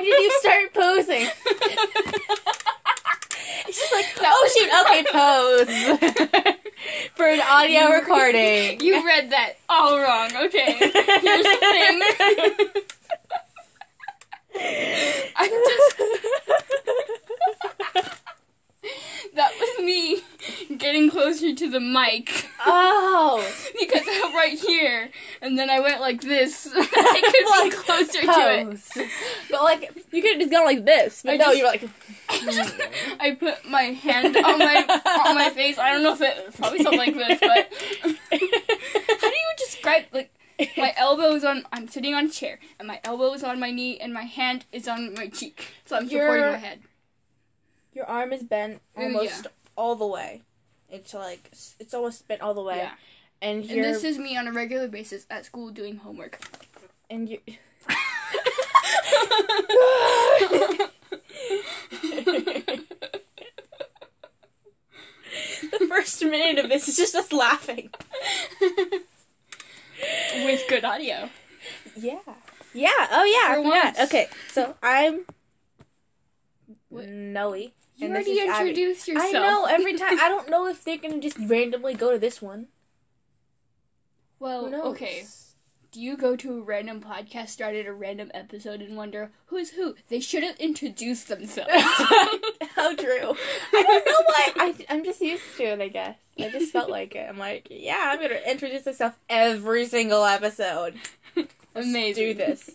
Why did you start posing? Just like, oh shoot, okay, pose. For an audio You- recording. You read that all wrong. Okay. Here's the thing. I just that was me getting closer to the mic oh. because I'm right here, and then I went like this. I could be closer to it. Pose. But like, you could have just gone like this. But I no, just- you're like, I put my hand on my on my face. I don't know if it probably something like this, but how do you describe like my elbow is on? I'm sitting on a chair, and my elbow is on my knee, and my hand is on my cheek, so I'm supporting my head. your arm is bent Mm, almost all the way. It's like, it's almost bent all the way. Yeah, And and this is me on a regular basis at school doing homework. and you the first minute of this is just us laughing. With good audio. Yeah. Yeah. Oh yeah. I For forgot. once. Okay. So I'm What? Noe. You and already Abby. introduced yourself. I know every time. I don't know if they're gonna just randomly go to this one. well, okay. Do you go to a random podcast, start at a random episode, and wonder who's who? They should have introduced themselves. How true. I don't know why. I, I'm just used to it, I guess. I just felt like it. I'm like, yeah, I'm going to introduce myself every single episode. Amazing. Do this.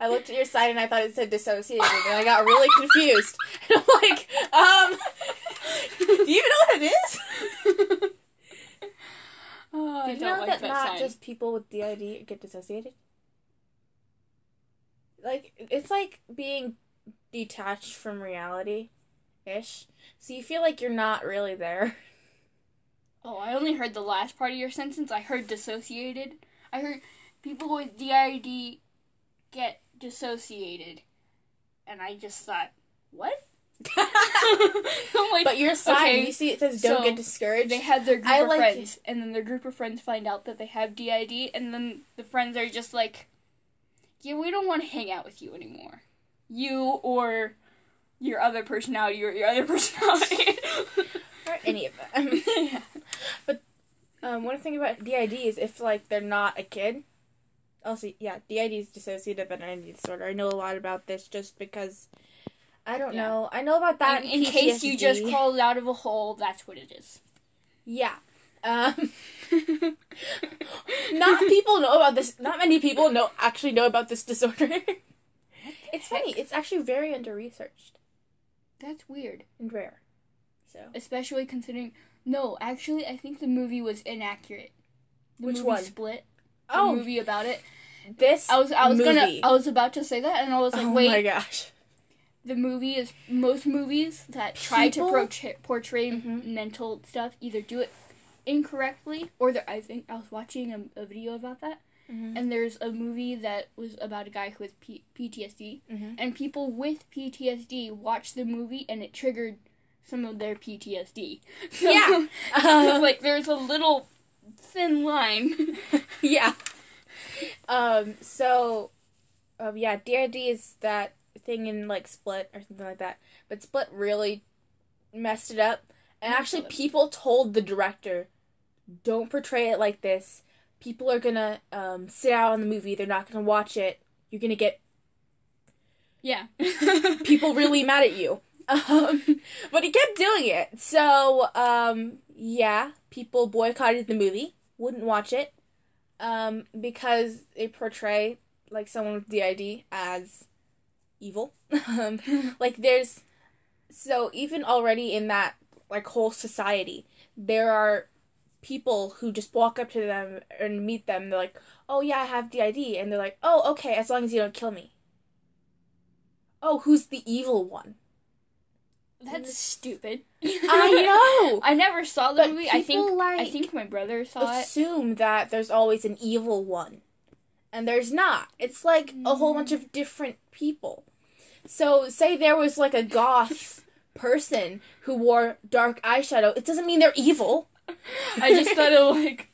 I looked at your side and I thought it said dissociated, and I got really confused. And I'm like, um, do you even know what it is? Oh, I Did you know like that, that not sign. just people with DID get dissociated? Like it's like being detached from reality, ish. So you feel like you're not really there. Oh, I only heard the last part of your sentence. I heard dissociated. I heard people with DID get dissociated, and I just thought, what? Like, but your sign, okay, you see, it says "Don't so get discouraged." they have their group I of like friends, and then their group of friends find out that they have DID, and then the friends are just like, "Yeah, we don't want to hang out with you anymore. You or your other personality or your other personality." or any of them. yeah. um, one thing about DID is if like they're not a kid. Also, yeah, DID is dissociative identity disorder. I know a lot about this just because. I don't Yeah. know. I know about that. in, in case you just crawled out of a hole, that's what it is. Yeah. Um, not people know about this. Not many people know actually know about this disorder. it's funny. It's actually very under researched That's weird, and rare. So especially considering. No, actually, I think the movie was inaccurate. The Which movie one? Split. Oh, movie about it. this I was I was gonna. I was about to say that, and I was like, oh wait, my gosh. the movie is most movies that try to People- portray, portray Mhm. mental stuff either do it incorrectly or they're- I think I was watching a, a video about that Mhm. and there's a movie that was about a guy who has P- PTSD Mhm. and people with PTSD watched the movie and it triggered some of their PTSD. So, Yeah. so, like there's a little thin line. yeah. Um. So, um. Yeah. DID is that thing in like Split or something like that. But Split really messed it up. And actually, people told the director, "Don't portray it like this. People are gonna um sit out on the movie. They're not gonna watch it. You're gonna get yeah. people really mad at you." Um, but he kept doing it. So, um, yeah, people boycotted the movie, wouldn't watch it, um, because they portray like someone with DID as evil. um, like there's so even already in that like whole society, there are people who just walk up to them and meet them. They're like, "Oh yeah, I have DID," and they're like, "Oh okay, as long as you don't kill me." Oh, who's the evil one? That's stupid. I know. I never saw the But movie. I think people, I think my brother saw it. assume that there's always an evil one. And there's not. It's like a whole bunch of different people. So, say there was like a goth person who wore dark eyeshadow, it doesn't mean they're evil. I just thought of like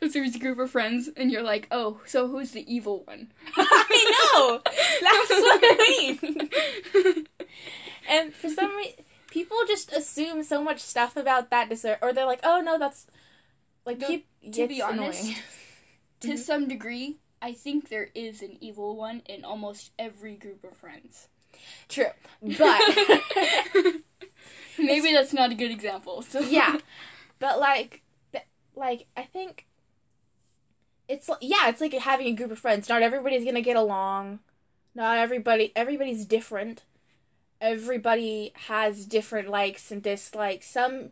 If there's a group of friends and you're like, oh, so who's the evil one? I know. That's what I mean. And for some reason, people just assume so much stuff about that dessert, or they're like, "Oh no, that's like." No, to be honest, annoying. to mm-hmm. some degree, I think there is an evil one in almost every group of friends. true, but Maybe that's not a good example. So yeah, but like, like I think it's yeah, it's like having a group of friends. Not everybody's gonna get along. Not everybody. Everybody's different. Everybody has different likes and dislikes. Some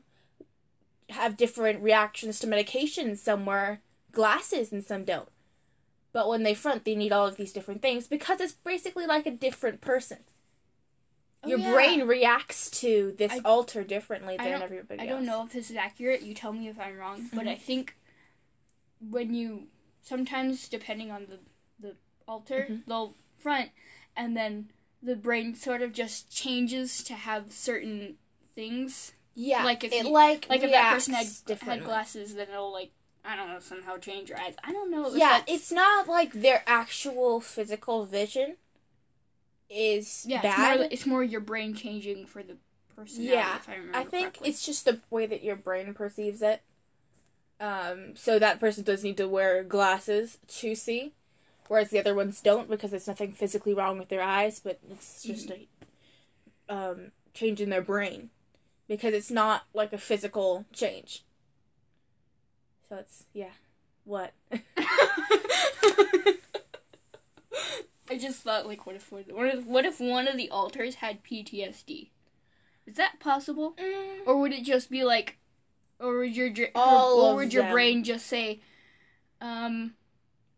have different reactions to medication. Some wear glasses and some don't. But when they front, they need all of these different things because it's basically like a different person. Oh, Your yeah. brain reacts to this I- alter differently than everybody I else. I don't know if this is accurate. You tell me if I'm wrong, but Mhm. I think when you sometimes depending on the the alter, Mhm. they'll front, and then the brain sort of just changes to have certain things. Yeah, Like if it you- like Like if that person had glasses, then it'll like I don't know somehow change your eyes. I don't know. Yeah, it's not like their actual physical vision is yeah. bad. It's more, it's more your brain changing for the person. Yeah, if I remember I think correctly. it's just the way that your brain perceives it. Um, so that person does need to wear glasses to see, whereas the other ones don't because there's nothing physically wrong with their eyes, but it's just a um, change in their brain because it's not like a physical change. So it's yeah, what? I just thought, like, what if if what if one of the alters had PTSD? Is that possible, or would it just be like, or would your All or would your them. brain just say, um,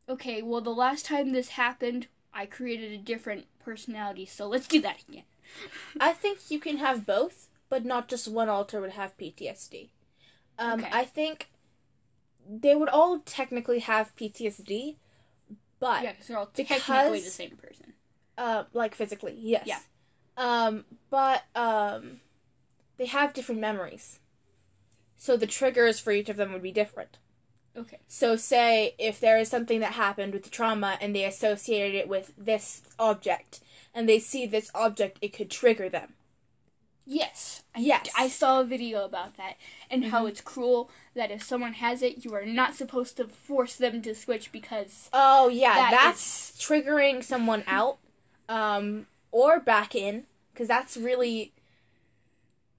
okay, well, the last time this happened, I created a different personality, so let's do that again. I think you can have both, but not just one alter would have PTSD. Um, Okay. I think they would all technically have PTSD, but Yeah, because they're all technically the same person. uh, like physically, yes. Yeah. Um, but um, they have different memories, so the triggers for each of them would be different. Okay. So, say if there is something that happened with the trauma and they associated it with this object, and they see this object, it could trigger them. Yes. Yes. I saw a video about that and how Mhm. it's cruel that if someone has it, you are not supposed to force them to switch because Oh yeah, That that's triggering someone out, um, or back in, because that's really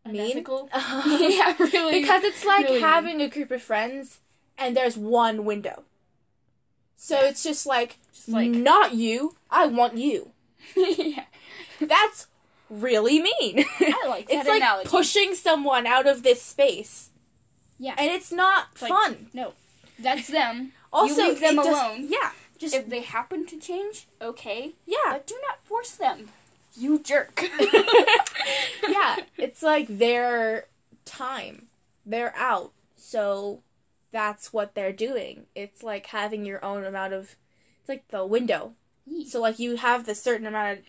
mean. yeah, really. because it's like really mean. having a group of friends and there's one window. So Yeah. it's just like, Just like- not you. I want you. yeah. That's really mean. I like that it's like analogy. pushing someone out of this space, Yeah. and it's not It's like- fun. no, that's them. Also, leave them it does- alone. Yeah, just If they happen to change, okay, yeah. but do not force them. You jerk. yeah, it's like their time. They're out. So that's what they're doing. It's like having your own amount of it's like the window. So like you have the certain amount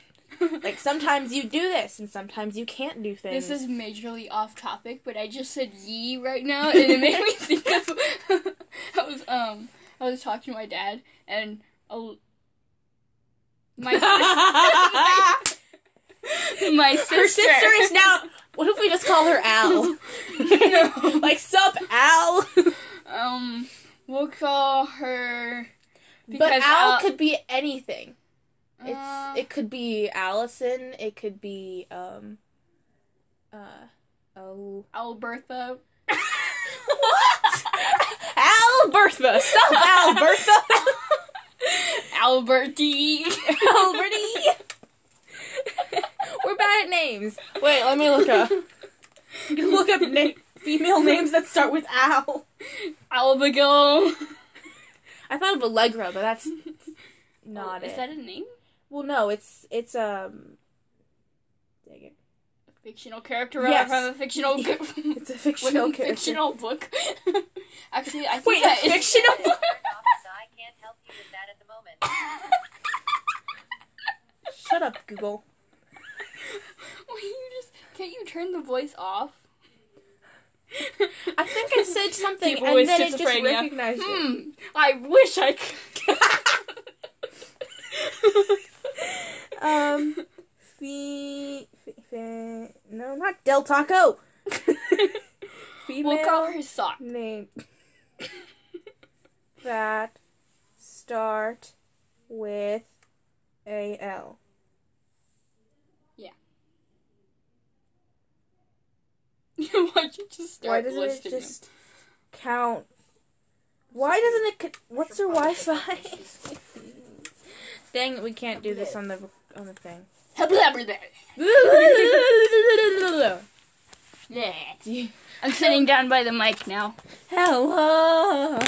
of like sometimes you do this and sometimes you can't do things. This is majorly off topic, but I just said "ye" right now, and it made me think of. I was um I was talking to my dad, and a, my sis- my sister, her sister is now what if we just call her Al? No. like sup Al? Um we'll call her but because Al Al- could be anything. It's uh, it could be Allison, it could be um uh oh Albertha. what? Albertha! Stop, Albertha! Alberty. Alberty! We're bad at names. Wait, let me look up. Look up na- female names that start with Al. Albigo. I thought of Allegra, but that's not Oh, Is it. that a name? Well, no, it's it's um. Dang it! A fictional character Yes. from a fictional book. It's a fictional With a character. fictional book. Actually, I think Wait, a that is- fictional book? I can't help you with that at the moment. Shut up, Google. Will you just can't you turn the voice off? I think I said something People and then it just recognized it. Hmm. I wish I could. Um, fe, fe, fe, no, not Del Taco. Female we'll call her Sock. name that start with a L. Why'd you just start Why doesn't it listing them? just count? Why doesn't it? co- What's your Wi-Fi? Dang it, we can't do this on the on the thing. I'm sitting down by the mic now. Hello.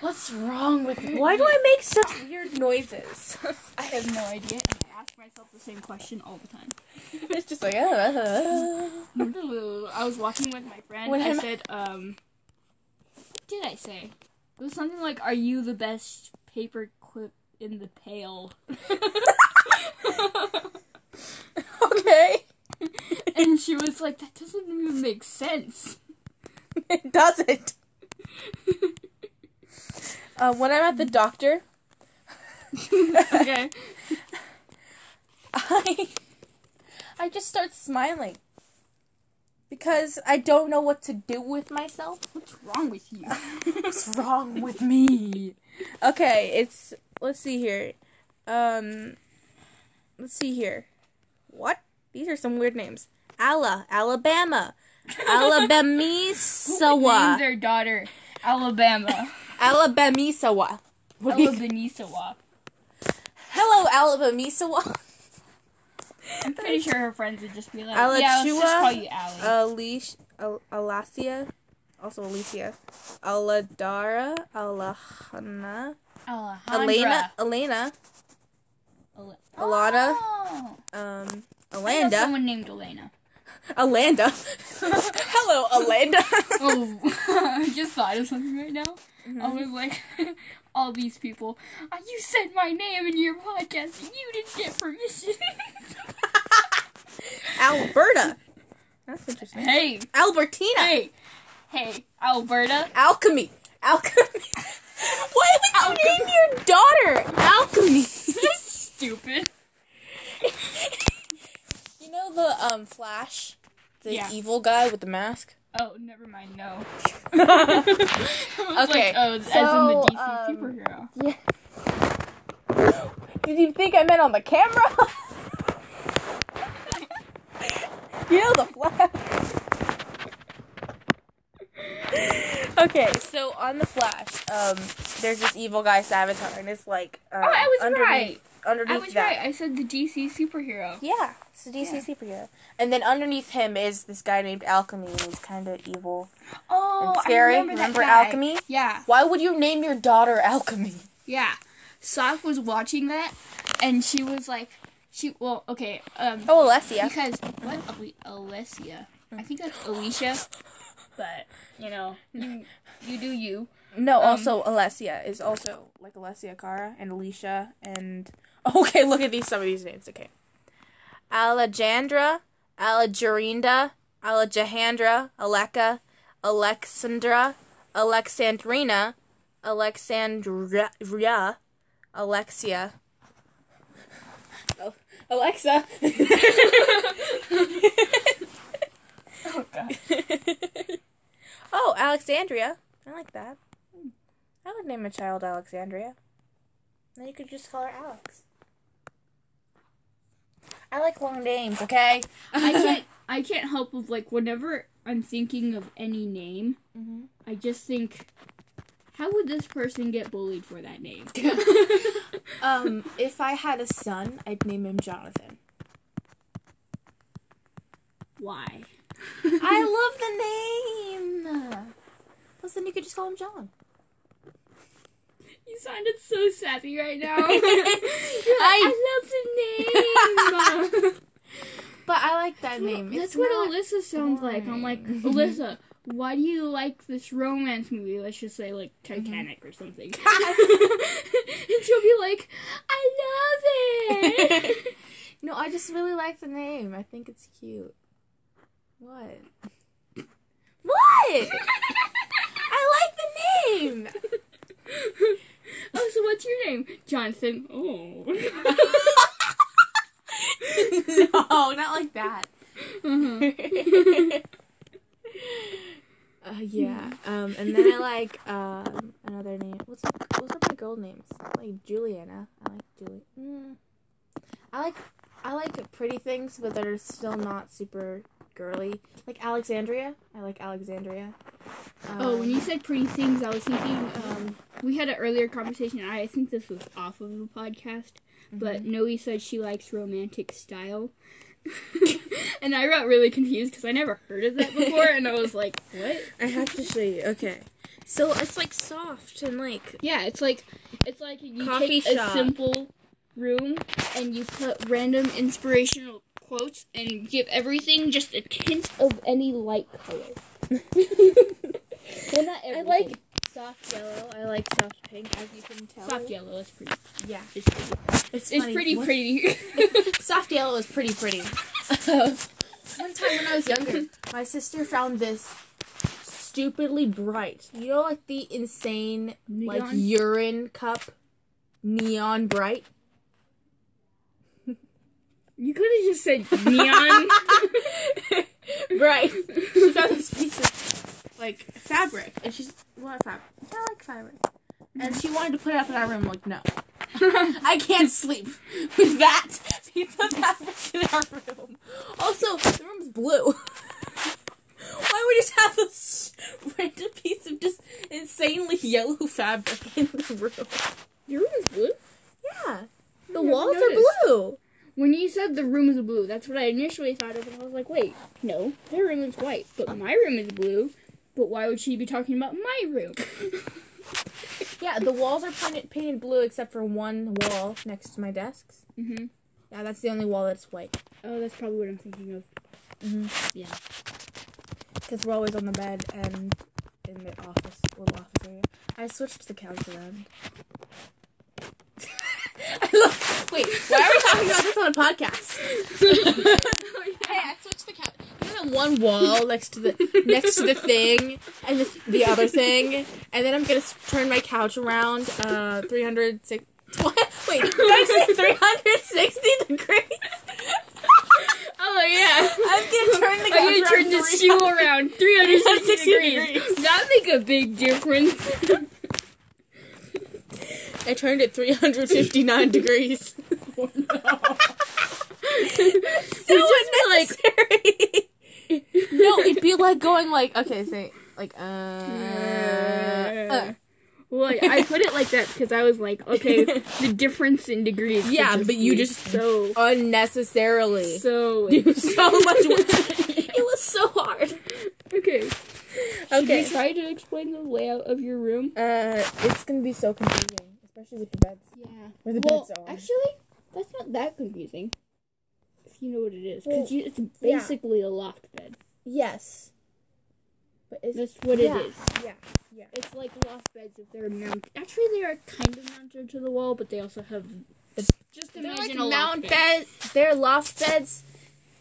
What's wrong with me? Why do I make such weird noises? I have no idea, and I ask myself the same question all the time. It's just like. Uh, I was walking with my friend. When I I'm- said, um, what did I say? It was something like, "Are you the best paper clip in the pail?" okay. and she was like, "That doesn't even make sense." It doesn't. Uh, when I'm at the doctor, okay. I I just start smiling because I don't know what to do with myself. What's wrong with you? What's wrong with me? Okay, it's let's see here. Um let's see here. What? These are some weird names. Alla, Alabama. Alabamisawa. their daughter Alabama. Alabamisawa. Alabamisawa. Hello, Alabamisawa. I'm pretty sure her friends would just be like, Alachua? "Yeah, let's just call you Allie." Alish, Al- Alasia, also Alicia, Aladara, Alahana, Alejandra. Elena, Elena, Alana, Oh. um, Alanda, someone named Elena. Alanda. Hello, Alanda. Oh, I just thought of something right now. Mm-hmm. I was like, all these people, uh, you said my name in your podcast and you didn't get permission. Alberta. That's interesting. hey, Albertina. hey, hey, Alberta. Alchemy. Alchemy. Why would you name your daughter Alchemy? Stupid. you know the um Flash, the Yeah. evil guy with the mask. Oh, never mind. No. Okay, Like, oh, as in so, the DC um, superhero. Did you think I meant on the camera? you know the Flash. okay, so on the Flash, um, there's this evil guy Savitar, and it's like um, Oh, I was underneath, right. Underneath I was that. right. I said the DC superhero. Yeah, it's a DC Yeah. superhero. And then underneath him is this guy named Alchemy, who's kind of evil Oh, and scary. I remember, that Remember guy. Alchemy? Yeah, Why would you name your daughter Alchemy? yeah. Sock was watching that, and she was like, she well, okay, um, Oh, Alessia. because what Ale- Alessia? I think that's Alicia, but you know, you you do you. No, Um, also Alessia is also like Alessia Cara and Alicia and okay, look at these some of these names. Okay, Alejandra, Alejandra, Alejandra, Aleka, Alexandra, Alexandrina, Alexandria, Alexia. Oh, Alexa. Oh god. oh, Alexandria. I like that. I would name a child Alexandria. Then you could just call her Alex. I like long names, okay? I can't I can't help with like whenever I'm thinking of any name, Mhm. I just think, how would this person get bullied for that name? Um, if I had a son, I'd name him Jonathan. Why? I love the name. Plus, then you could just call him John. You sounded so sappy right now. I, love the name. But I like that name. That's It's what Alyssa sounds like. I'm like. Alyssa, why do you like this romance movie? Let's just say like mm-hmm. Titanic or something. and she'll be like, I love it. no, I just really like the name. I think it's cute. What? What? I like the name. Oh, so what's your name? Jonathan. Oh. no, not like that. uh-huh. Uh, yeah. Um, and then I like um another name. What's up, what's up my girl names? I like Juliana. I like Julie. Mm. I like I like pretty things, but that are still not super girly. Like Alexandria. I like Alexandria. Oh, when Um, you said pretty things, I was thinking. Um, we had an earlier conversation. I think this was off of the podcast, but Noe said she likes romantic style, and I got really confused because I never heard of that before, and I was like, "What?" I have to show you. Okay. So it's like soft and like Yeah, it's like it's like you Coffee take shop. a simple room and you put random inspirational quotes and give everything just a tint of any light color. well, not I like soft yellow. I like soft pink, as you can tell. soft yellow. Is pretty. Yeah. It's pretty. It's, It's pretty One- pretty. Soft yellow is pretty pretty. One time when I was younger, my sister found this stupidly bright. You know, like the insane like urine cup, neon bright. You could have just said neon. Bright. She found this piece of like fabric, and she's what fabric? I like fabric. And she wanted to put it up in our room. Like, no, I can't sleep with that piece of fabric in our room. Also, the room's blue. Why would we just have this random piece of just insanely yellow fabric in the room? Your room is blue. Yeah, the walls noticed. are blue. When you said the room is blue, that's what I initially thought of, and I was like, wait, no, their room is white, but my room is blue. But why would she be talking about my room? Yeah, the walls are painted, painted blue except for one wall next to my desks. hmm Yeah, that's the only wall that's white. Oh, that's probably what I'm thinking of. Mm-hmm. Yeah. Because we're always on the bed and in the office, little office area. I switched the couch around. I look, wait, why are we talking about this on a podcast? Hey, I switched the couch. You know that one wall next to the next to the thing and the, the other thing, and then I'm gonna turn my couch around uh 360. What? Wait, did I say 360 degrees? Oh yeah. I'm gonna turn the couch I'm gonna turn around this 360 shoe around 360 360 degrees. degrees. That make a big difference. I turned it 359 degrees. Oh, so unnecessary. no, it'd be like going like okay, say like uh, uh. Well, I- I put it like that because I was like, okay, the difference in degrees. Yeah, but you just- so unnecessarily. so do so much work. it was so hard. okay. Should Okay. you try to explain the layout of your room? Uh, it's gonna be so confusing, especially with the beds. Yeah. Where the well, beds are. actually, that's not that confusing. If you know what it is, Well, because it's yeah. basically a loft bed. Yes. But it's That's what yeah, it is. Yeah. Yeah. It's like loft beds if they're mounted. Actually, they are kind of mounted to the wall, but they also have The- just They're imagine like a mount loft bed. bed. They're loft beds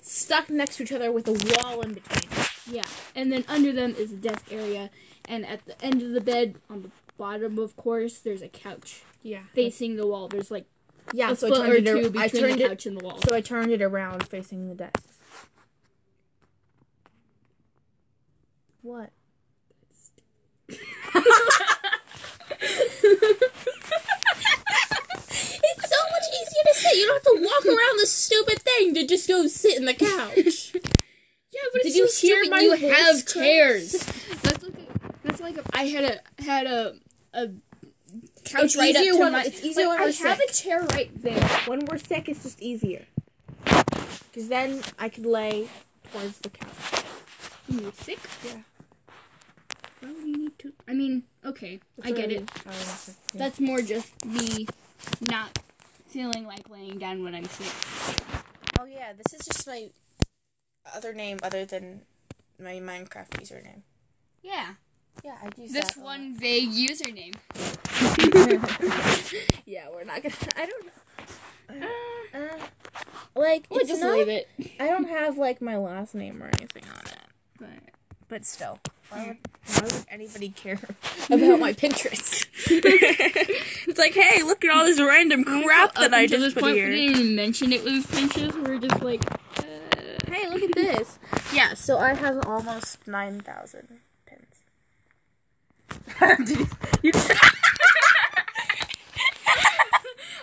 stuck next to each other with a wall in between. Yeah, and then under them is a desk area, and at the end of the bed, on the bottom, of course, there's a couch Yeah. facing the wall. There's like Yeah. a So I foot or turned two it. I between turned the it. couch and the wall. So I turned it around facing the desk. What? it's so much easier to sit. You don't have to walk around the stupid thing to just go sit in the couch. Yeah, but Did it's you so hear my You have chairs. That's like a, that's like if I had a had a a couch It's right up easier to when- my. it's easier like, when I we're have sick. a chair right there. when we're sick, it's just easier. Because then I could lay towards the couch. When you're sick. Yeah. Why would you need to? I mean, okay, I get it. Oh, that's That's more just me not feeling like laying down when I'm sick. Oh yeah, this is just my other name other than my Minecraft username. Yeah, Yeah, I use this that a lot. one vague username. yeah, we're not gonna. I don't. Uh, like We'll it's just not. leave it. I don't have like my last name or anything on it. But But still, why would, why would anybody care about my Pinterest? it's like, hey, look at all this random crap that I just put we here. didn't even mention it was Pinterest. We were just like, uh, Hey, look at this. Yeah, so I have almost 9,000 pins. You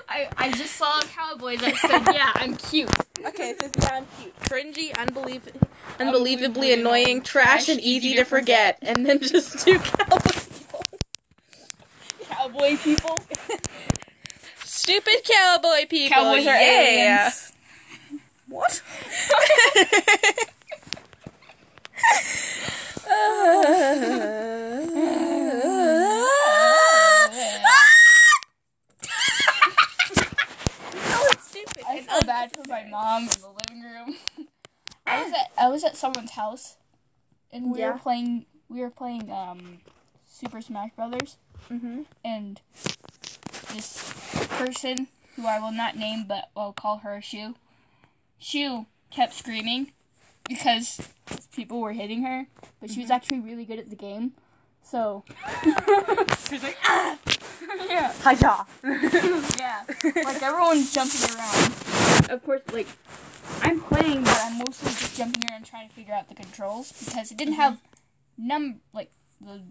I, I just saw a cowboy that said, yeah, I'm cute. Okay, it says yeah, I'm cute. Cringy, unbelie- unbelievably Unbelievably annoying, trash, and easy to forget. And then just two cowboy people. Cowboy people. Stupid cowboy people. Cowboys are yeah. aliens. What? I feel bad for my mom in the living room. I was at I was at someone's house, and we Yeah. were playing we were playing um, Super Smash Brothers, Mm-hmm. and this person who I will not name, but I'll call her Shu. Shu kept screaming because people were hitting her, but she was actually really good at the game. So she's like, ah, yeah. Hiya. Yeah, like everyone's jumping around. Of course, like I'm playing, but I'm mostly just jumping around trying to figure out the controls because it didn't have num like the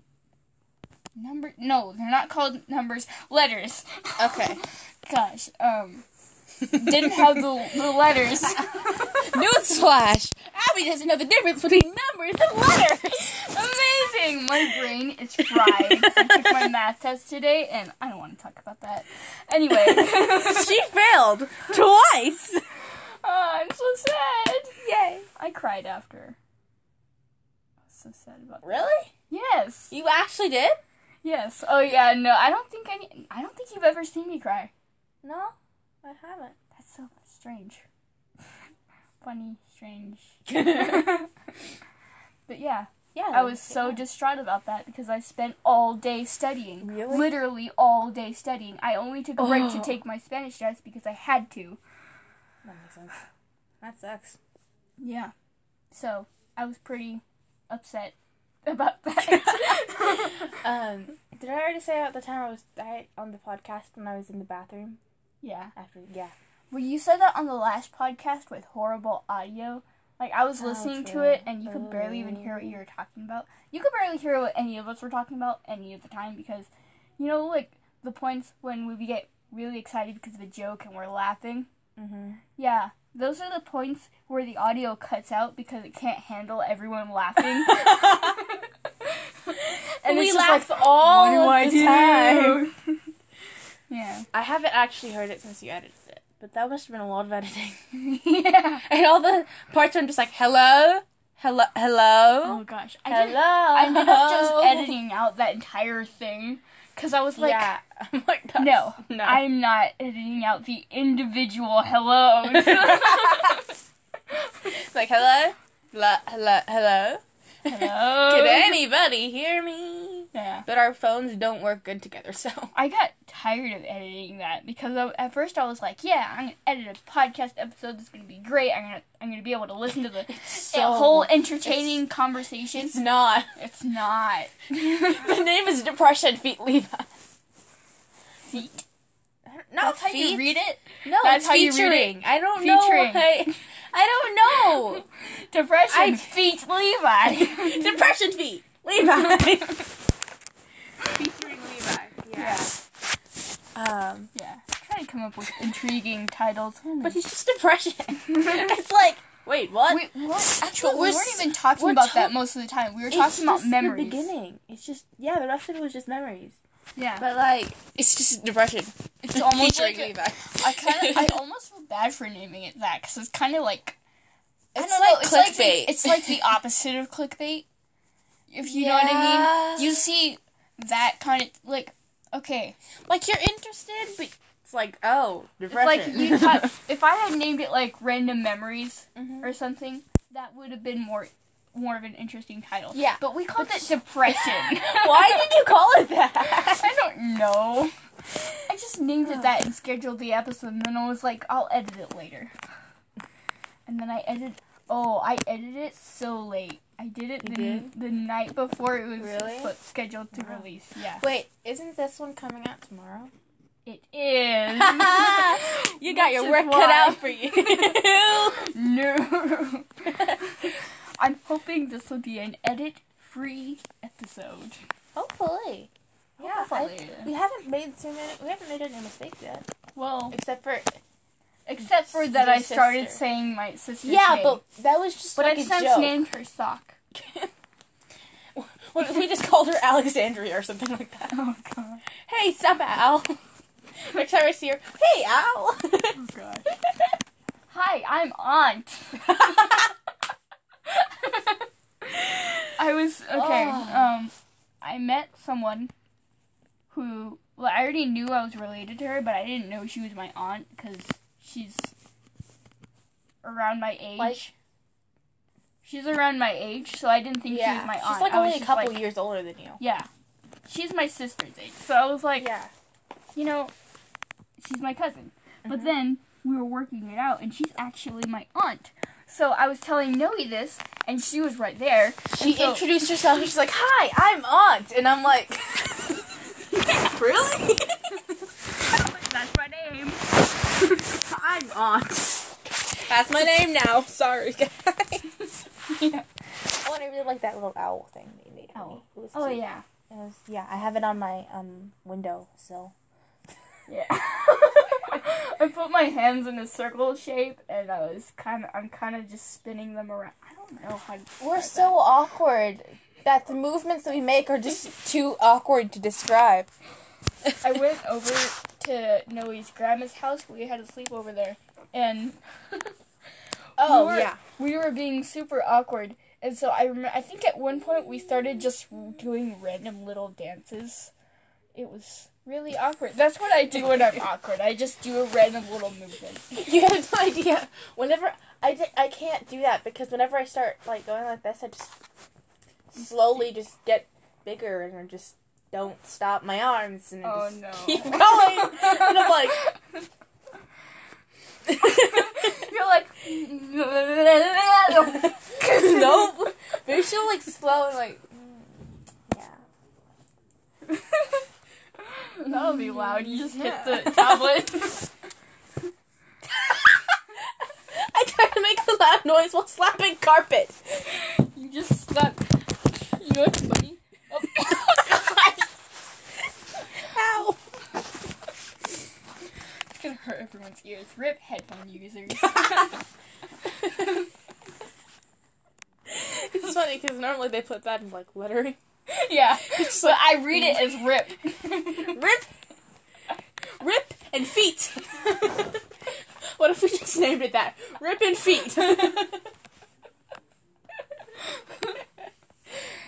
number. No, they're not called numbers. Letters. Okay. Gosh, um, didn't have the the letters. Newsflash. Abby doesn't know the difference between numbers and letters. Amazing! My brain is fried. I took my math test today, and I don't want to talk about that. Anyway. she failed twice. Oh, I'm so sad. Yay. I cried after. I was so sad about that. Really? Yes. You actually did? Yes. Oh yeah, no, I don't think I I don't think you've ever seen me cry. No, I haven't. That's so strange. Funny, strange. but yeah, Yeah. I was so distraught about that because I spent all day studying. Really? Literally all day studying. I only took a break to Oh. take my Spanish test because I had to. That makes sense. That sucks. Yeah. So I was pretty upset about that. Um, did I already say at the time I was I, on the podcast when I was in the bathroom yeah. after? Yeah. Well, you said that on the last podcast with horrible audio. Like I was Oh, listening to it, and you could barely even hear what you were talking about. You could barely hear what any of us were talking about any of the time because, you know, like the points when we get really excited because of a joke and we're laughing. Mm-hmm. Yeah, those are the points where the audio cuts out because it can't handle everyone laughing. And we laugh like, all what do the I time. Yeah. I haven't actually heard it since you edited it, but that must have been a lot of editing. yeah. and all the parts where I'm just like, hello, hello, hello, Oh gosh, I hello. did, I ended up just editing out that entire thing because I was like, yeah. I'm like, no, no. I'm not editing out the individual hellos. Like, hello, hello, hello, hello. Hello. Can anybody hear me? Yeah. But our phones don't work good together, so. I got tired of editing that because I, at first I was like, yeah, I'm gonna edit a podcast episode that's gonna be great. I'm gonna I'm gonna be able to listen to the so- whole entertaining conversation. It's not. It's not. the name is Depression Feet Levi. Feet. Not That's how you read it. No, That's how you read featuring. it. I don't Featuring. know. I, I don't know. Depression. I- feet Levi. Depression Feet Levi. Featuring Levi. yeah. Um, Yeah. Try to come up with intriguing titles. but he's just depression. it's like, wait, what? Wait, what? Actually, But we we're weren't s- even talking we're about that most of the time. We were talking about just memories. The beginning. It's just yeah. The rest of it was just memories. Yeah. But like, it's just depression. It's almost like a- Levi. I kind of, I almost feel bad for naming it that because it's kind of like, I It's don't like know, it's like the, clickbait. it's like the opposite of clickbait. If you know what I mean, you see that kind of like, okay, like you're interested, but it's like oh, it's depression. like you if I had named it like random memories Mhm. or something, that would have been more, more of an interesting title. Yeah. but we called it depression. Why did you call it that? I don't know. I just named it that and scheduled the episode, and then I was like, I'll edit it later. And then I edited. Oh, I edited it so late. I did it the, did? the night before it was Really? scheduled to Wow. release. Yeah. Wait, isn't this one coming out tomorrow? It is. you got your work cut out for you. no. I'm hoping this will be an edit-free episode. Hopefully. Yeah, I- we haven't made too many. We haven't made any mistakes yet, Well, except for except for that I started sister. saying my sister's yeah, name. but that was just but like I've since joke. named her sock. What if we just called her Alexandria or something like that? Oh god. Hey, sup, Al? Next time I see her, hey, Al. Oh god. Hi, I'm Aunt. I was okay. Oh. Um, I met someone who, well, I already knew I was related to her, but I didn't know she was my aunt because she's around my age. Like- she's around my age, so I didn't think she was my aunt. she's like I only a couple like- years older than you. Yeah, she's my sister's age, so I was like, Yeah. you know, she's my cousin. But Mhm. then we were working it out, and she's actually my aunt. So I was telling Noe this, and she was right there. She so- introduced herself and she's like, "Hi, I'm Aunt," and I'm like, "Really? That's my name. I'm Aunt." That's my name now. Sorry, guys. Yeah. Oh, and I really like that little owl thing they made for me. Owl. It was Oh cute. yeah, It was, yeah, I have it on my um window sill. Yeah. I put my hands in a circle shape, and I was kind of, I'm kind of just spinning them around. I don't know how. To We're so awkward that the movements that we make are just too awkward to describe. I went over to Noe's grandma's house. We had to sleep over there, and Oh we were, yeah. we were being super awkward, and so I remember. I think at one point we started just doing random little dances. It was really awkward. That's what I do when I'm awkward. I just do a random little movement. You have no idea. Whenever I di- I can't do that because whenever I start like going like this, I just slowly just get bigger and I just don't stop my arms and I Oh, just no. keep going. and I'm like, You're like, nope. Maybe she'll like slow and like, mm, yeah. That'll be loud. You just hit the tablet. I try to make a loud noise while slapping carpet. you just slap. You know what's funny? Oh, Ow. it's gonna hurt everyone's ears. Rip headphone users. It's funny because normally they put that in like lettering. Yeah, but I read it as rip. Rip, rip, and feet. what if we just named it that? Rip and feet.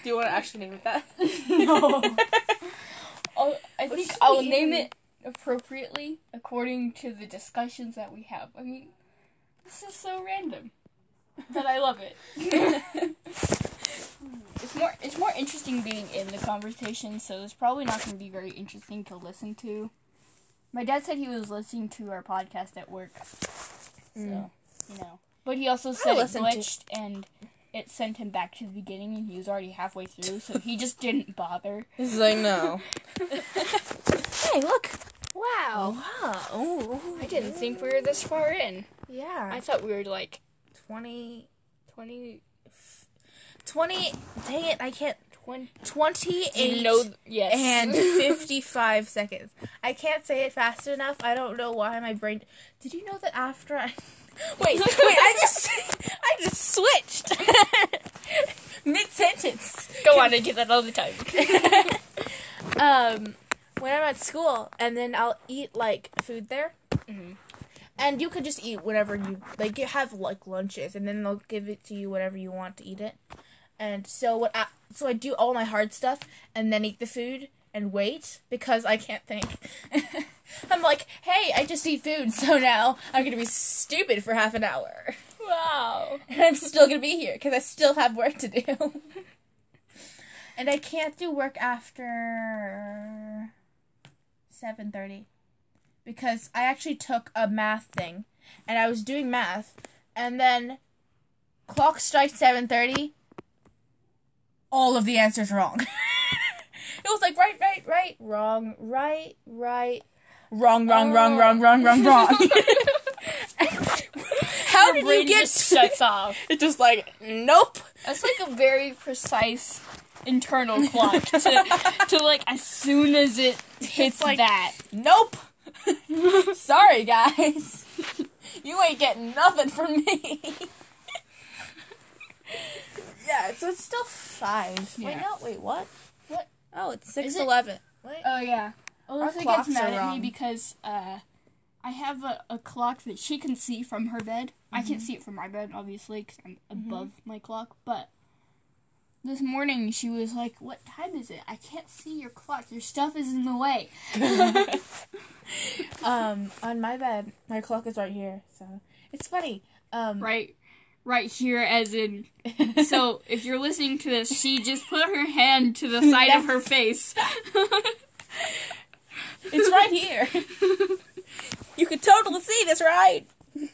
Do you want to actually name it that? No. I'll, oh, I What think I'll name even- it appropriately according to the discussions that we have. I mean, this is so random, but I love it. It's more it's more interesting being in the conversation, so it's probably not going to be very interesting to listen to. My dad said he was listening to our podcast at work, so Mm. you know. But he also said it listened to- glitched and it sent him back to the beginning, and he was already halfway through, so he just didn't bother. He's like, no. hey, look. Wow. Wow. Ooh. I didn't think we were this far in. Yeah. I thought we were like 20, 20, 20, dang it, I can't, 20 28 no, yes. and 55 seconds. I can't say it fast enough. I don't know why my brain. Did you know that after I. Wait, wait, I just. I just switched. Mid sentence. Go on, I do that all the time. um, when I'm at school, and then I'll eat like food there. Mhm. And you could just eat whatever you like. You have like lunches, and then they'll give it to you whatever you want to eat it. And so what? I, so I do all my hard stuff, and then eat the food and wait because I can't think. I'm like, hey, I just eat food, so now I'm gonna be stupid for half an hour, Wow. and I'm still gonna be here because I still have work to do. and I can't do work after seven thirty because I actually took a math thing, and I was doing math, and then clock strikes seven thirty, all of the answers wrong. it was like right, right, right, wrong, right, right, wrong, wrong, wrong, oh. wrong, wrong, wrong, wrong. How did you get just shuts off. It's just like nope. That's like a very precise internal clock to, to like as soon as it hits like- that. Nope. Sorry, guys. You ain't getting nothing from me. Yeah, so it's still five. Wait, Yeah. no, wait, what? What? Oh, it's Is six it- eleven. Wait. Oh yeah. Our Alyssa gets mad are at me because uh, I have a, a clock that she can see from her bed. I Mm-hmm. can't see it from my bed, obviously, because I'm above my clock. But this morning she was like, "What time is it? I can't see your clock. Your stuff is in the way." um, on my bed, my clock is right here. So it's funny. Um, right, right here, as in. So if you're listening to this, she just put her hand to the side of her face. it's right here. you could totally see this, right?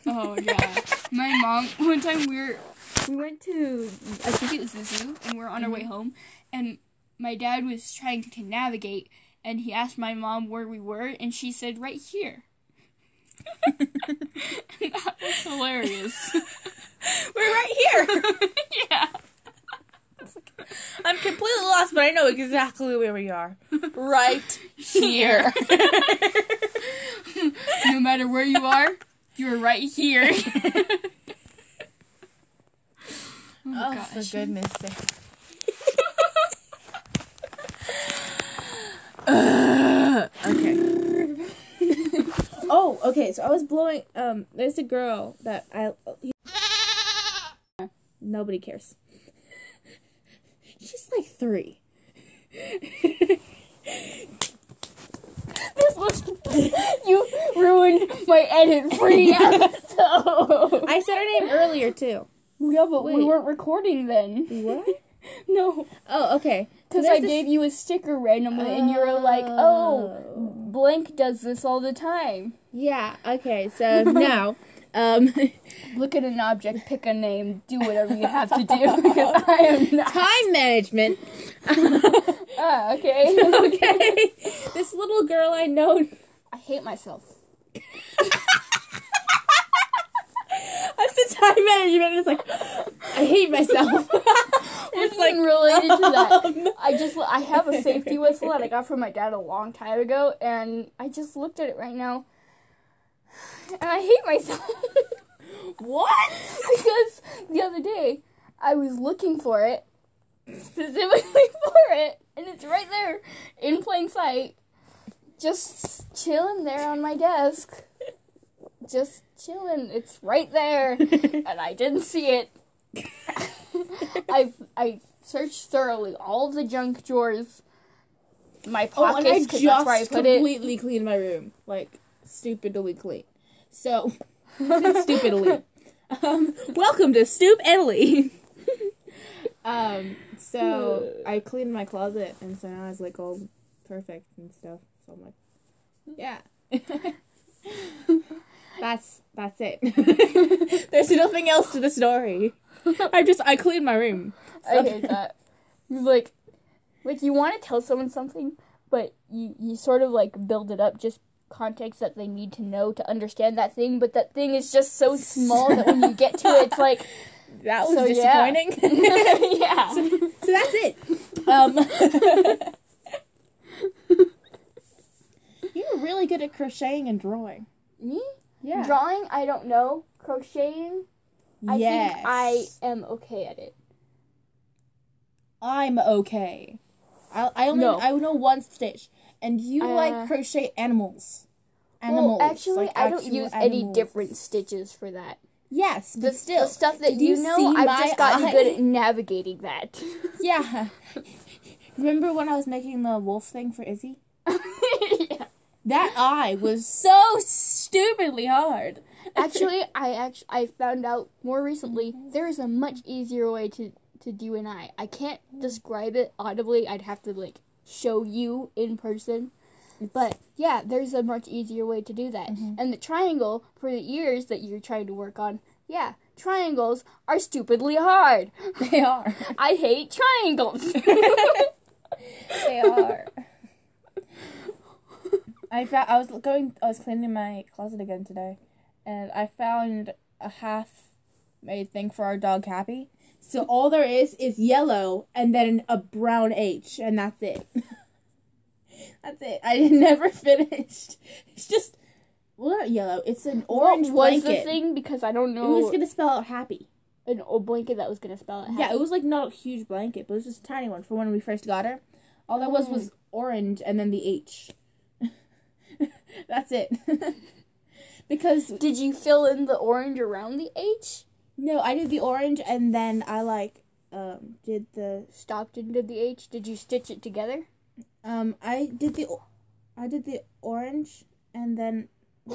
Oh yeah. My mom one time we were we went to I think it was the zoo and we are on our way mm-hmm. home and my dad was trying to navigate and he asked my mom where we were and she said right here. that was hilarious. We're right here. yeah. I'm completely lost, but I know exactly where we are. Right here. No matter where you are, you're right here. oh, oh, gosh. for goodness sake. okay. oh, okay. So I was blowing. Um, there's a girl that I. Nobody cares. She's like three. This was you ruined my edit free episode. I said her name earlier too. Yeah, but we weren't recording then. What? No, Oh, okay. because I this- gave you a sticker randomly, and you were like, "Oh, oh blank does this all the time." Yeah. Okay. So now, um, Look at an object, pick a name, do whatever you have to do. Because I am not. time management. Ah, okay. okay. This little girl I know. I hate myself. I said time management. It's like I hate myself. It's like related to that. um, I just I have a safety whistle that I got from my dad a long time ago, and I just looked at it right now, and I hate myself. what? because the other day I was looking for it specifically for it, and it's right there in plain sight, just chilling there on my desk, just chilling. It's right there, and I didn't see it. I I searched thoroughly all the junk drawers, my Oh, and I pockets, because that's where I just put it. completely cleaned my room, like stupidly clean. So, stupidly. Um, welcome to Stoop Italy. um, so I cleaned my closet, and so now it's like all perfect and stuff. So I'm like, yeah. that's that's it. There's nothing else to the story. I just I cleaned my room. I hate that. Like, like you want to tell someone something, but you you sort of like build it up just context that they need to know to understand that thing. But that thing is just so small that when you get to it, it's like, That was So, yeah. disappointing. yeah. So that's it. Um, you're really good at crocheting and drawing. Me Yeah. drawing, I don't know. Crocheting, I yes. think I am okay at it. I'm okay. I I only No. I know one stitch, and you Uh, like crochet animals. Animals. well, actually, like I don't use any different stitches for that. Yes, The, but still, the stuff that you, you know, I've just gotten eye? good at navigating that. yeah. Remember when I was making the wolf thing for Izzy? yeah. That eye was so stupidly hard. actually i actually i found out more recently there is a much easier way to to do an eye i can't describe it audibly i'd have to like show you in person but yeah there's a much easier way to do that mm-hmm. and the triangle for the ears that you're trying to work on yeah triangles are stupidly hard. They are. I hate triangles. they are. I found I was going I was cleaning my closet again today and I found a half made thing for our dog Happy. So all there is is yellow and then a brown H and that's it. that's it. I never finished. It's just well not yellow, it's an orange what was blanket. the thing? Because I don't know. It was gonna spell out happy. an old blanket that was gonna spell it. Yeah, it was like not a huge blanket, but it was just a tiny one for when we first got her. All that was was mm. orange and then the H. That's it. because Did you fill in the orange around the H? No, I did the orange and then I like um did the Stopped into the H. Did you stitch it together? um I did the o- I did the orange and then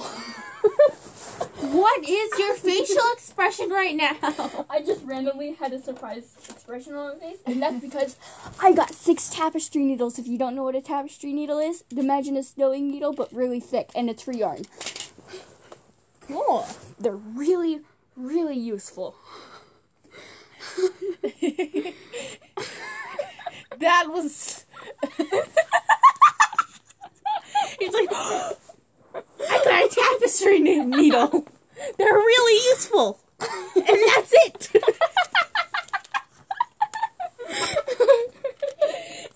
What is your facial expression right now? I just randomly had a surprise expression on my face, and that's because I got six tapestry needles. If you don't know what a tapestry needle is, imagine a sewing needle but really thick, and it's for yarn. Cool. They're really, really useful. that was He's like I got a tapestry needle. They're really useful. And that's it.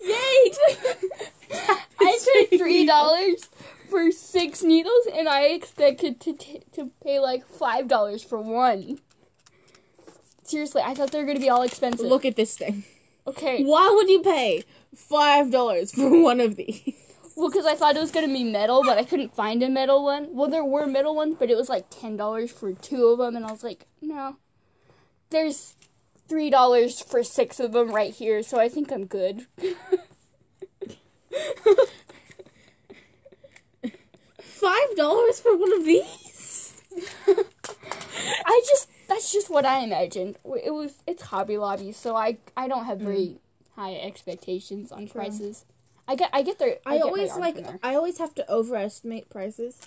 Yay! I paid three dollars for six needles, and I expected to t- to pay like five dollars for one. Seriously, I thought they were gonna be all expensive. Look at this thing. okay, Why would you pay five dollars for one of these? well, because I thought it was gonna be metal, but I couldn't find a metal one. Well, there were metal ones, but it was like ten dollars for two of them, and I was like, no, there's three dollars for six of them right here, so I think I'm good. Five dollars for one of these? I just that's just what I imagined. It was it's Hobby Lobby, so I I don't have very mm. high expectations on prices. I get I get their I, get always like. I always have to overestimate prices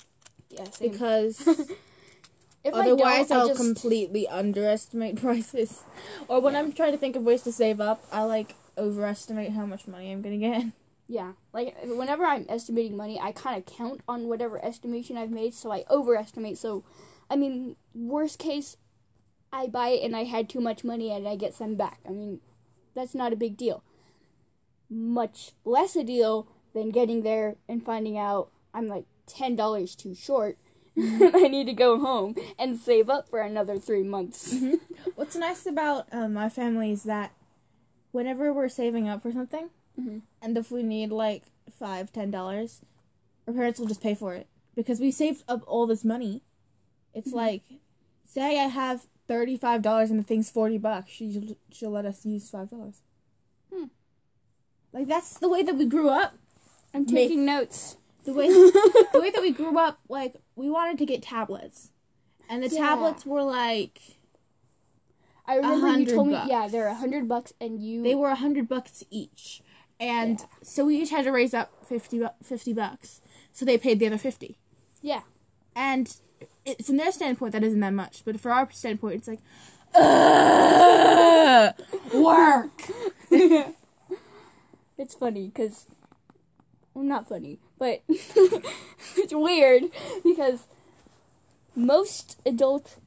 yeah, same. because if Otherwise, I I I'll just, completely underestimate prices. Or when I'm trying to think of ways to save up, I like overestimate how much money I'm gonna get. Yeah like whenever I'm estimating money, I kind of count on whatever estimation I've made, so I overestimate. So, I mean, worst case, I buy it and I had too much money and I get some back. I mean, that's not a big deal. Much less a deal than getting there and finding out I'm like ten dollars too short. I need to go home and save up for another three months. What's nice about um, my family is that whenever we're saving up for something, Mhm. and if we need like five, ten dollars, our parents will just pay for it because we saved up all this money. It's like, say I have thirty-five dollars and the thing's forty bucks, she'll she'll let us use five dollars. Hmm. Like that's the way that we grew up. I'm Make- taking notes. the way the way that we grew up, like we wanted to get tablets, and the Yeah. tablets were like I remember you told me, yeah, they're a hundred bucks, and you they were a hundred bucks each, and Yeah. so we each had to raise up 50, bu- 50 bucks, so they paid the other fifty, yeah. and it, from their standpoint that isn't that much, but for our standpoint it's like, "Ugh, work. It's funny because, well, not funny, but it's weird because most adults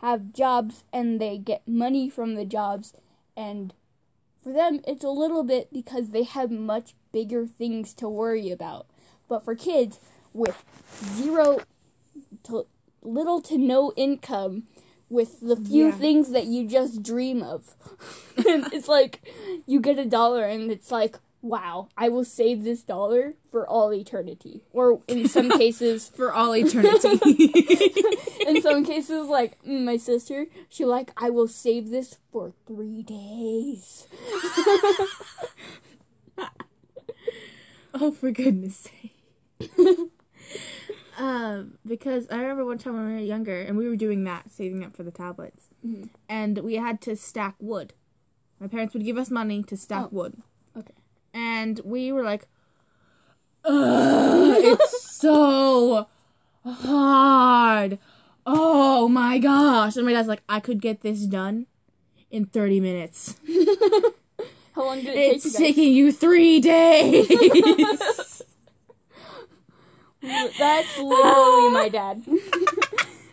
have jobs and they get money from the jobs, and for them it's a little bit because they have much bigger things to worry about. But for kids with zero to little to no income, with the few Yeah. things that you just dream of. it's like you get a dollar and it's like, wow, I will save this dollar for all eternity. Or in some cases, For all eternity. in some cases, like mm, my sister, she like, I will save this for three days. oh, for goodness sake. um, because I remember one time when we were younger, and we were doing that, saving up for the tablets, Mhm. and we had to stack wood. My parents would give us money to stack Oh, wood. And we were like, Ugh, it's so hard. oh my gosh. And my dad's like, I could get this done in 30 minutes. How long did it take It's taking you three days. That's literally my dad.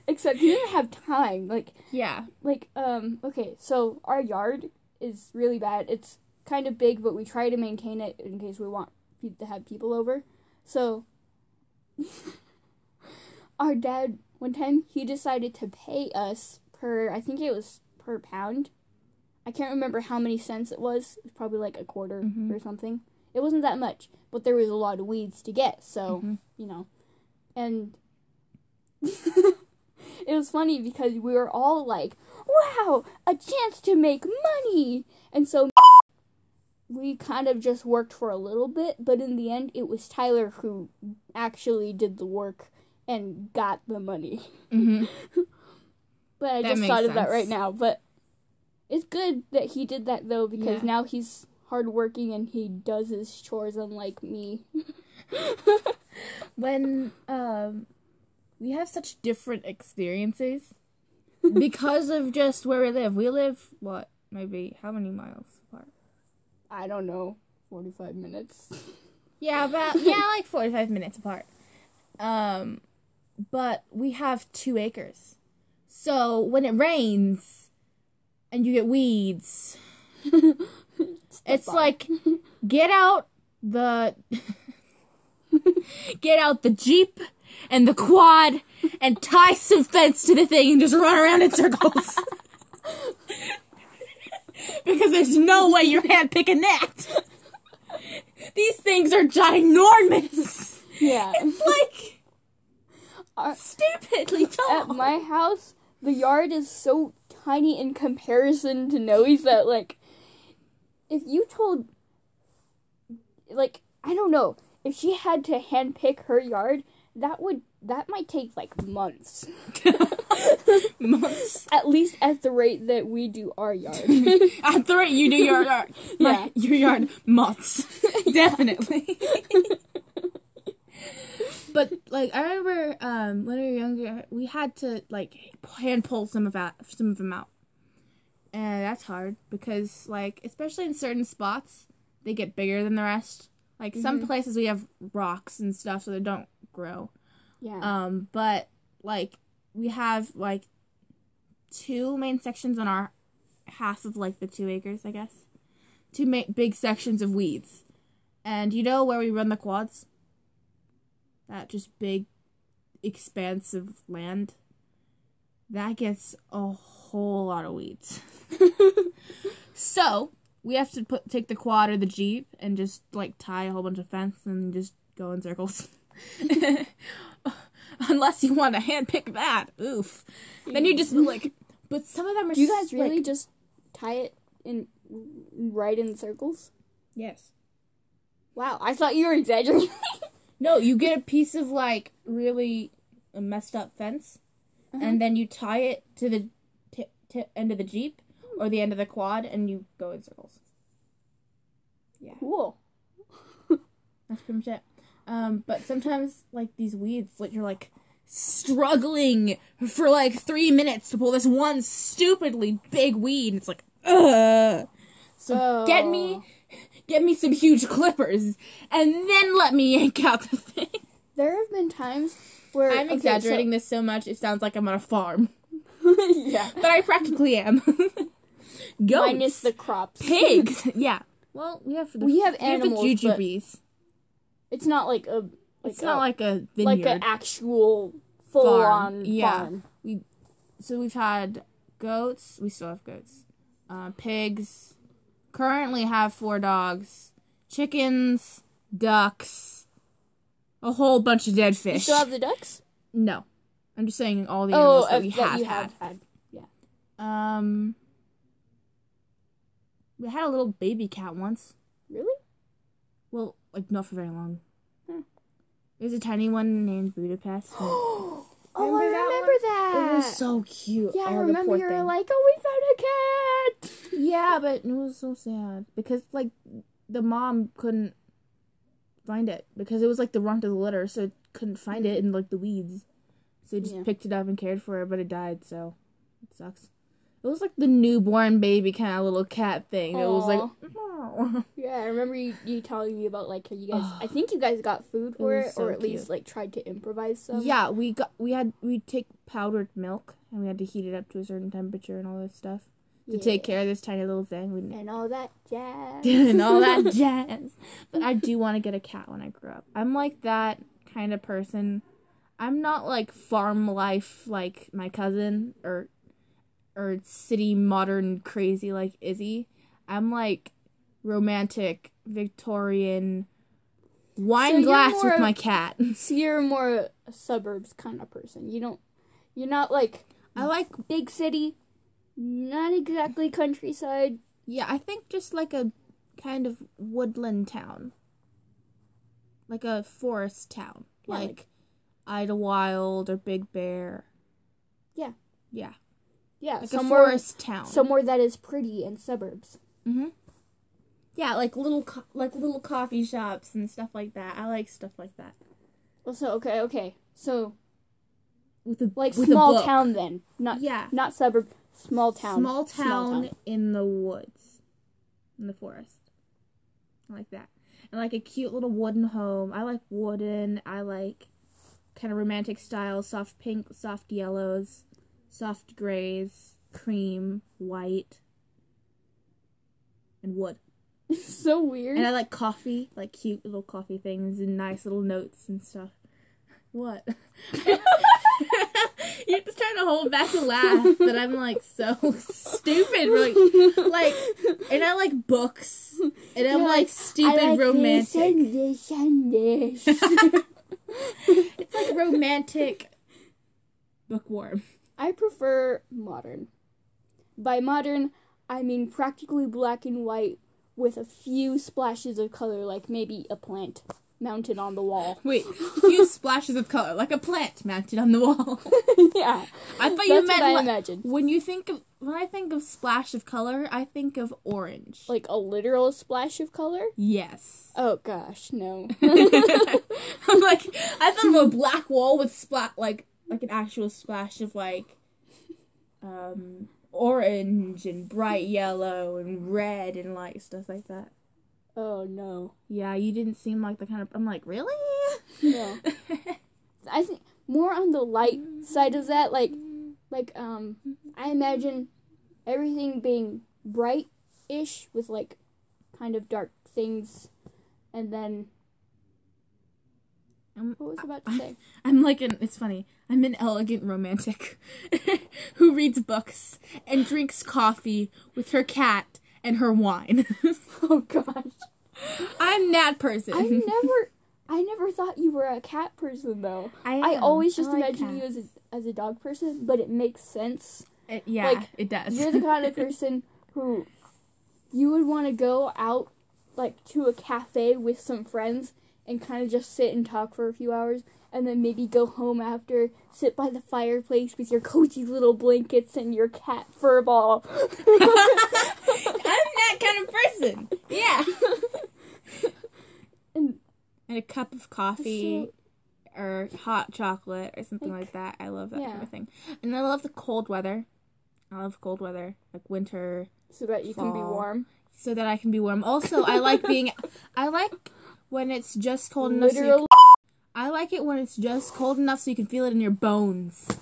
Except he didn't have time. Like yeah. like um okay, so our yard is really bad. It's kind of big, but we try to maintain it in case we want pe- to have people over. So our dad one time he decided to pay us per I think it was per pound. I can't remember how many cents it was. It was probably like a quarter Mhm. or something. It wasn't that much, but there was a lot of weeds to get, so Mhm. you know. And it was funny because we were all like, wow, a chance to make money. And so we kind of just worked for a little bit, but in the end, it was Tyler who actually did the work and got the money. hmm But I That just thought of that right now. But it's good that he did that though, because Yeah. now he's hardworking and he does his chores unlike me. When um, we have such different experiences because of just where we live. We live, what, maybe, how many miles apart? I don't know, 45 minutes. Yeah, about yeah, like forty five minutes apart. Um, but we have two acres, so when it rains and you get weeds, it's on. like get out the get out the jeep and the quad and tie some fence to the thing and just run around in circles. because there's no way you're hand picking that. These things are ginormous. Yeah. It's like Our- stupidly At my house, the yard is so tiny in comparison to Noe's that, like, if you told, like, I don't know, if she had to handpick her yard, that would, that might take, like, months. Months. At least at the rate that we do our yard. At the rate you do your yard, Yeah. my- your yard months, definitely. but like I remember, um, when we were younger, we had to like hand pull some of that, some of them out, and that's hard because like especially in certain spots, they get bigger than the rest. Like some places we have rocks and stuff, so they don't grow. Yeah. Um, but like we have like two main sections on our half of like the two acres, I guess. Two ma- big sections of weeds, and you know where we run the quads. That just big, expansive land. That gets a whole lot of weeds. so we have to put take the quad or the jeep and just like tie a whole bunch of fence and just go in circles. Unless you want to handpick that, oof. Then you just like. But some of them are. do you guys s- really like- just tie it in, right in circles? yes. Wow, I thought you were exaggerating. No, you get a piece of like really messed up fence, Uh-huh. and then you tie it to the t- t- end of the jeep or the end of the quad, and you go in circles. Yeah. Cool. That's pretty much it. Um, but sometimes like these weeds, like you're like struggling for like three minutes to pull this one stupidly big weed. And it's like, ugh. So get me, get me some huge clippers, and then let me yank out the thing. There have been times where I'm okay, exaggerating this so much it sounds like I'm on a farm, yeah, but I practically am. Goats, minus the crops. pigs. yeah. Well, we have the We have the animals, but jujubes. It's not like a like It's a, not like a vineyard. like an actual full Farm, on yeah. farm. so we've had goats. We still have goats. Uh, pigs. Currently have four dogs. Chickens. Ducks. A whole bunch of dead fish. You still have the ducks? no, I'm just saying all the Oh, animals that uh, we that have you had. have had. Um, we had a little baby cat once. Well, like not for very long. Hmm. There's a tiny one named Budapest. oh, Remember I remember that. it was so cute. yeah, I Oh, the remember you were thing. like, "Oh, we found a cat." Yeah, but it was so sad because like the mom couldn't find it because it was like the runt of the litter, so it couldn't find it in like the weeds. So we just Yeah. picked it up and cared for it, but it died, so it sucks. It was like the newborn baby kind of little cat thing. It was like. Yeah, I remember you, you telling me about like you guys. I think you guys got food for was it, so or at least like tried to improvise some. yeah, we got we had we take powdered milk and we had to heat it up to a certain temperature and all this stuff to take care of this tiny little thing. We and all that jazz. and all that jazz. But I do want to get a cat when I grow up. I'm like that kind of person. I'm not like farm life like my cousin or or city modern crazy like Izzy. I'm like romantic Victorian wine you're glass with my cat. So you're more a suburbs kind of person. You don't. You're not like I like big city. Not exactly countryside. yeah, I think just like a kind of woodland town. Like a forest town. Yeah, like, like- Idyllwild or Big Bear. Yeah. Yeah. Yeah, Like somewhere a forest town. somewhere that is pretty and suburbs. mm-hmm. Yeah, like little co- like little coffee shops and stuff like that. I like stuff like that. Also, okay, okay. So With a like with a small book. town then, not Yeah. not suburb, small town. Small town in the woods. In the forest. I like that. And like a cute little wooden home. I like wooden. I like kind of romantic style, soft pink, soft yellows, soft grays, cream, white, and wood. so weird. And I like coffee, like cute little coffee things and nice little notes and stuff. What? You're just trying to hold back a laugh, but I'm like so stupid. Like, like, and I like books, and I'm like like, stupid I like romantic. This and this and this. It's like romantic bookworm. I prefer modern. By modern, I mean practically black and white with a few splashes of color, like maybe a plant mounted on the wall. Wait, few splashes of color, like a plant mounted on the wall. yeah, I thought that's you what meant I like, imagined. when you think of when I think of splash of color, I think of orange. Like a literal splash of color. yes. Oh gosh, no. I'm like I thought of a black wall with splat like like an actual splash of like um orange and bright yellow and red and like stuff like that. oh no, Yeah, you didn't seem like the kind of I'm like, really? no. I think more on the light side of that, like, like um, I imagine everything being bright-ish with like kind of dark things, and then I'm, what was I about to say? I'm like an it's funny. I'm an elegant romantic who reads books and drinks coffee with her cat and her wine. Oh gosh, I'm that person. I never, I never thought you were a cat person though. I, I always just I like imagined you as a as a dog person, but it makes sense. It- yeah, like, it does. You're the kind of person who you would want to go out like to a cafe with some friends and kind of just sit and talk for a few hours and then maybe go home after, sit by the fireplace with your cozy little blankets and your cat fur ball. I'm that kind of person. Yeah. And- and a cup of coffee or hot chocolate or something like, that. I love that kind of thing. And I love the cold weather. I love cold weather, like winter, so that you can be warm. so that I can be warm. Also, I like being I like when it's just cold enough. So Literally. I like it when it's just cold enough so you can feel it in your bones.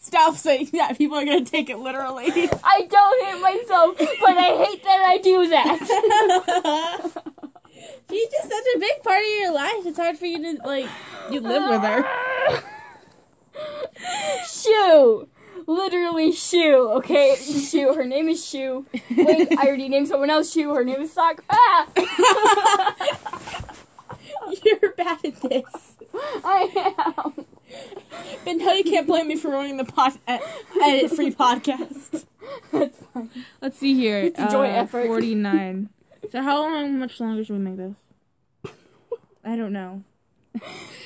Stop saying that. People are gonna take it literally. I don't hate myself, but I hate that I do that. She's just such a big part of your life. It's hard for you to like. You live with her. Shoe. Literally Shoe, okay? Shoe. Her name is Shoe. Wait, I already named someone else Shoe. Her name is Sock. Ah! You're bad at this. I am. But now you can't blame me for ruining the pod edit free podcast. That's fine. Let's see here. It's a joint uh, effort. Forty nine. So how long? Much longer should we make this? I don't know.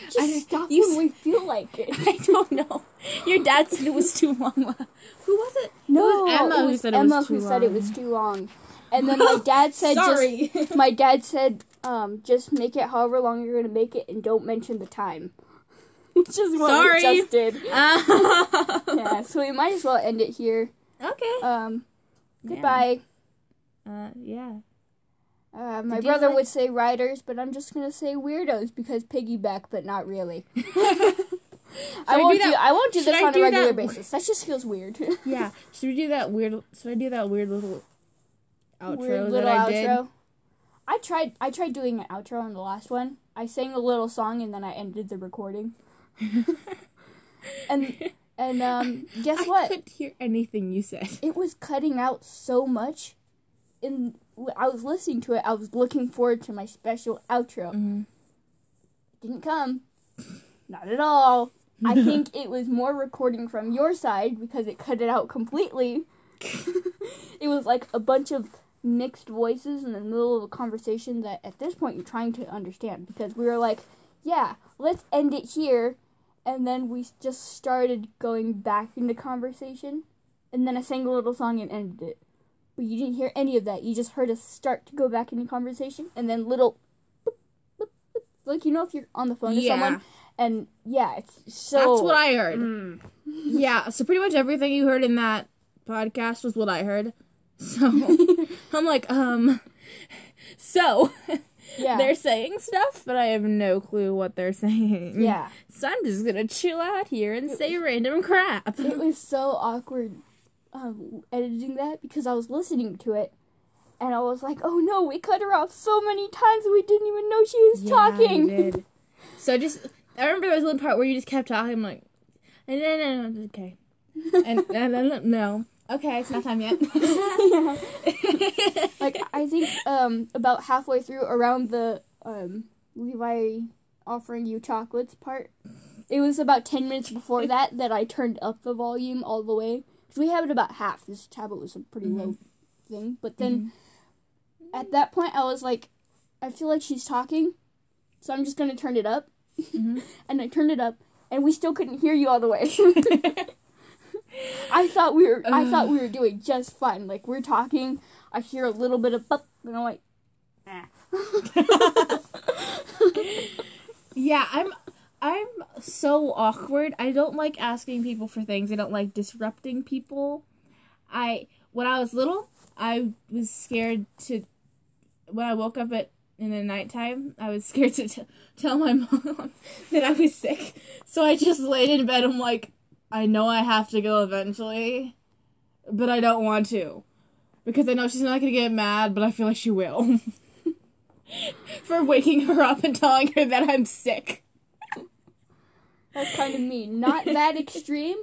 Just I- stop you when we feel like it. I don't know. Your dad said it was too long. Who was it? No, was Emma it who was said it was Emma too who said it long. was too long. And then my dad said Sorry. just my dad said um just make it however long you're gonna make it and don't mention the time. Which is what Sorry. we just did. Uh, Yeah, so we might as well end it here. okay. Um goodbye. Uh, yeah. Uh, my Did brother like- would say riders, but I'm just gonna say weirdos because piggyback, but not really. I I won't do do, I won't do should this I on a regular that- basis. That just feels weird. Yeah. Should we do that weird? Should I do that weird little outro weird that little I outro. did? I tried I tried doing an outro on the last one. I sang a little song and then I ended the recording. and and um guess I what? I couldn't hear anything you said. It was cutting out so much. And I was listening to it. I was looking forward to my special outro. Mhm. Didn't come. Not at all. I think it was more recording from your side because it cut it out completely. it was like a bunch of mixed voices in the middle of a conversation that at this point you're trying to understand because we were like, yeah, let's end it here. And then we just started going back into conversation. And then I sang a little song and ended it. But you didn't hear any of that. You just heard us start to go back into conversation and then little. boop, boop, boop. Like, you know, if you're on the phone to Yeah. someone. And yeah, it's so. That's what I heard. Mm. Yeah, so pretty much everything you heard in that podcast was what I heard. So I'm like, um, so Yeah. they're saying stuff, but I have no clue what they're saying. yeah. So I'm just gonna chill out here and say random crap. it was so awkward um, editing that because I was listening to it and I was like, oh no, we cut her off so many times we didn't even know she was Yeah, talking. So just, I remember there was one part where you just kept talking. I'm like, no, no, no, okay, and no, no, no, no. Okay, it's not time yet. Like I think um, about halfway through around the um, Levi offering you chocolates part, it was about ten minutes before that that I turned up the volume all the way we have it about half. This tablet was a pretty low thing, but then at that point I was like, I feel like she's talking, so I'm just gonna turn it up, Mhm. and I turned it up, and we still couldn't hear you all the way. I thought we were I thought we were doing just fine. Like we're talking, I hear a little bit of bup, and I'm like, eh. Yeah, I'm I'm so awkward. I don't like asking people for things. I don't like disrupting people. I when I was little, I was scared to when I woke up at in the nighttime, I was scared to t- tell my mom that I was sick. So I just laid in bed. I'm like, I know I have to go eventually, but I don't want to because I know she's not gonna get mad, but I feel like she will. For waking her up and telling her that I'm sick. That's kind of me. Not that extreme,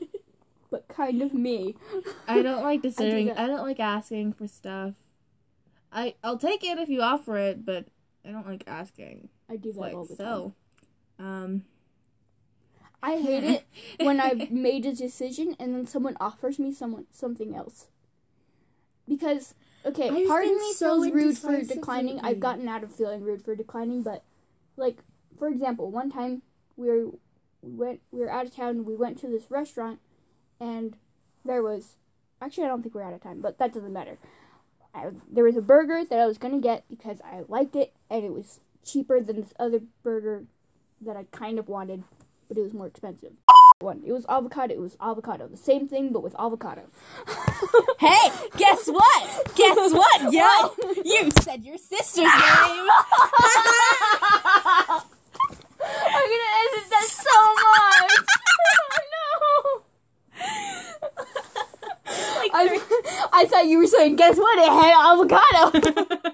but kind of me. I don't like deserving. that. I, don't like asking for stuff. I I'll take it if you offer it, but I don't like asking. I do that like all the time. so. Um. I hate it when I've made a decision and then someone offers me someone something else. Because okay, I've part of me so feels rude for declining. I've gotten out of feeling rude for declining, but like for example, one time we were we went we were out of town. We went to this restaurant, and there was actually I don't think we are out of time, but that doesn't matter. I, there was a burger that I was gonna get because I liked it and it was cheaper than this other burger that I kind of wanted, but it was more expensive. One, it was avocado. It was avocado, the same thing but with avocado. Hey, guess what? Guess what, yo? You said your sister's name. I'm gonna edit that so much. oh, no. I, thought you were saying, guess what? It had avocado.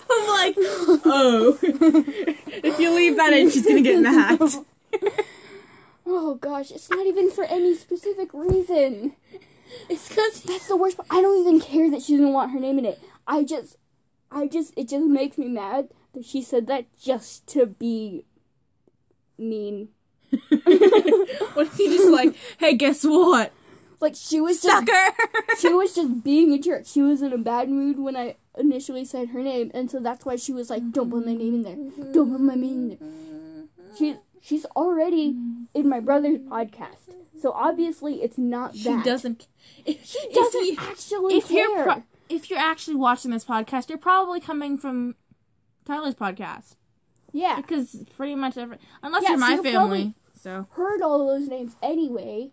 I'm like, oh. if you leave that in, she's gonna get mad. oh gosh, it's not even for any specific reason. It's because That's the worst part. I don't even care that she doesn't want her name in it. I just, I just, it just makes me mad that she said that just to be mean. what if you just like, hey, guess what, Like she was just sucker? she was just being a jerk. She was in a bad mood when I initially said her name, and so that's why she was like, "Don't put my name in there. Don't put my name in there." She she's already in my brother's podcast, so obviously it's not that She that. doesn't. If, She if doesn't you- actually if care. you're pro- if you're actually watching this podcast, you're probably coming from Tyler's podcast Yeah. because pretty much every unless Yeah, you're my you're family. So Heard all those names anyway.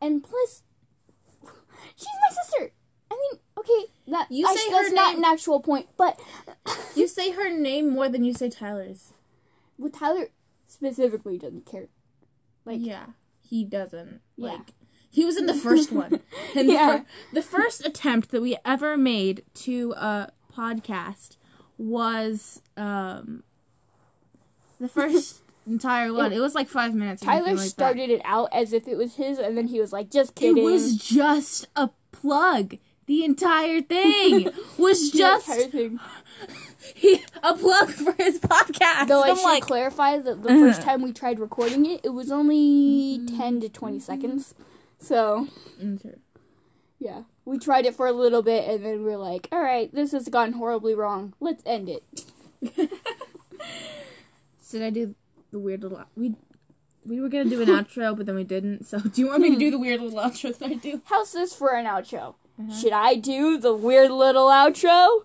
And plus, she's my sister. I mean, okay, that You I- say that's her not name- an actual point, but you say her name more than you say Tyler's. Well, Tyler specifically doesn't care. Like, yeah, he doesn't. Yeah. Like he was in the first one. And Yeah. the, fir- the first attempt that we ever made to a podcast was um the first entire one. It was like five minutes. Tyler like that. started it out as if it was his, and then he was like, "Just kidding." It was just a plug. The entire thing was just thing. he, a plug for his podcast. Though I should like, clarify that the first time we tried recording it, it was only ten to twenty seconds. So Mm, yeah, we tried it for a little bit, and then we are like, "All right, this has gone horribly wrong. Let's end it." Should I do the weird little we we were gonna do an outro, but then we didn't. So do you want me to do the weird little outro that I do? How's this for an outro? Uh-huh. Should I do the weird little outro?